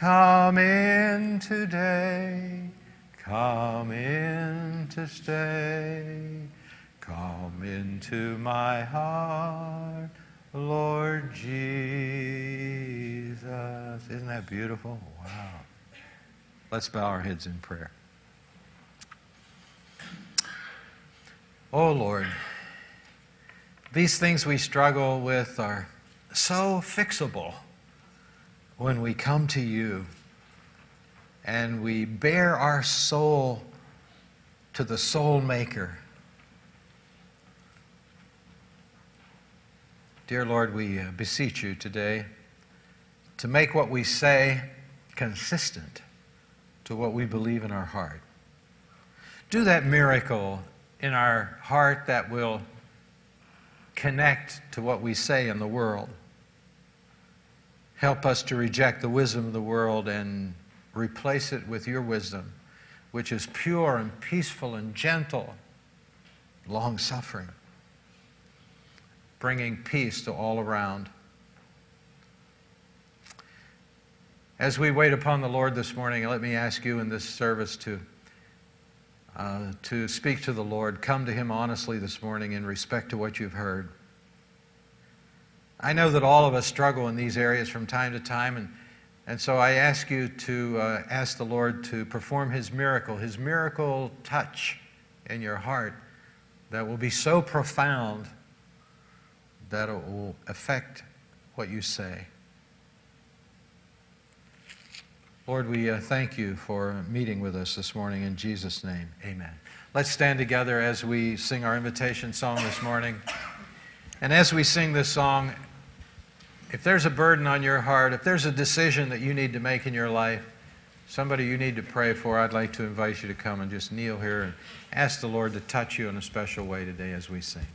Come in today. Come in to stay. Come into my heart, Lord Jesus. Isn't that beautiful? Wow. Let's bow our heads in prayer. Oh Lord, these things we struggle with are so fixable when we come to you and we bear our soul to the soul maker. Dear Lord, we uh, beseech you today to make what we say consistent to what we believe in our heart. Do that miracle in our heart that will connect to what we say in the world. Help us to reject the wisdom of the world and replace it with your wisdom, which is pure and peaceful and gentle, long suffering, bringing peace to all around. As we wait upon the Lord this morning, let me ask you in this service to, uh, to speak to the Lord. Come to Him honestly this morning in respect to what you've heard. I know that all of us struggle in these areas from time to time, and, and so I ask you to uh, ask the Lord to perform His miracle, His miracle touch in your heart that will be so profound that it will affect what you say. Lord, we uh, thank you for meeting with us this morning in Jesus' name. Amen. Let's stand together as we sing our invitation song this morning. And as we sing this song, if there's a burden on your heart, if there's a decision that you need to make in your life, somebody you need to pray for, I'd like to invite you to come and just kneel here and ask the Lord to touch you in a special way today as we sing.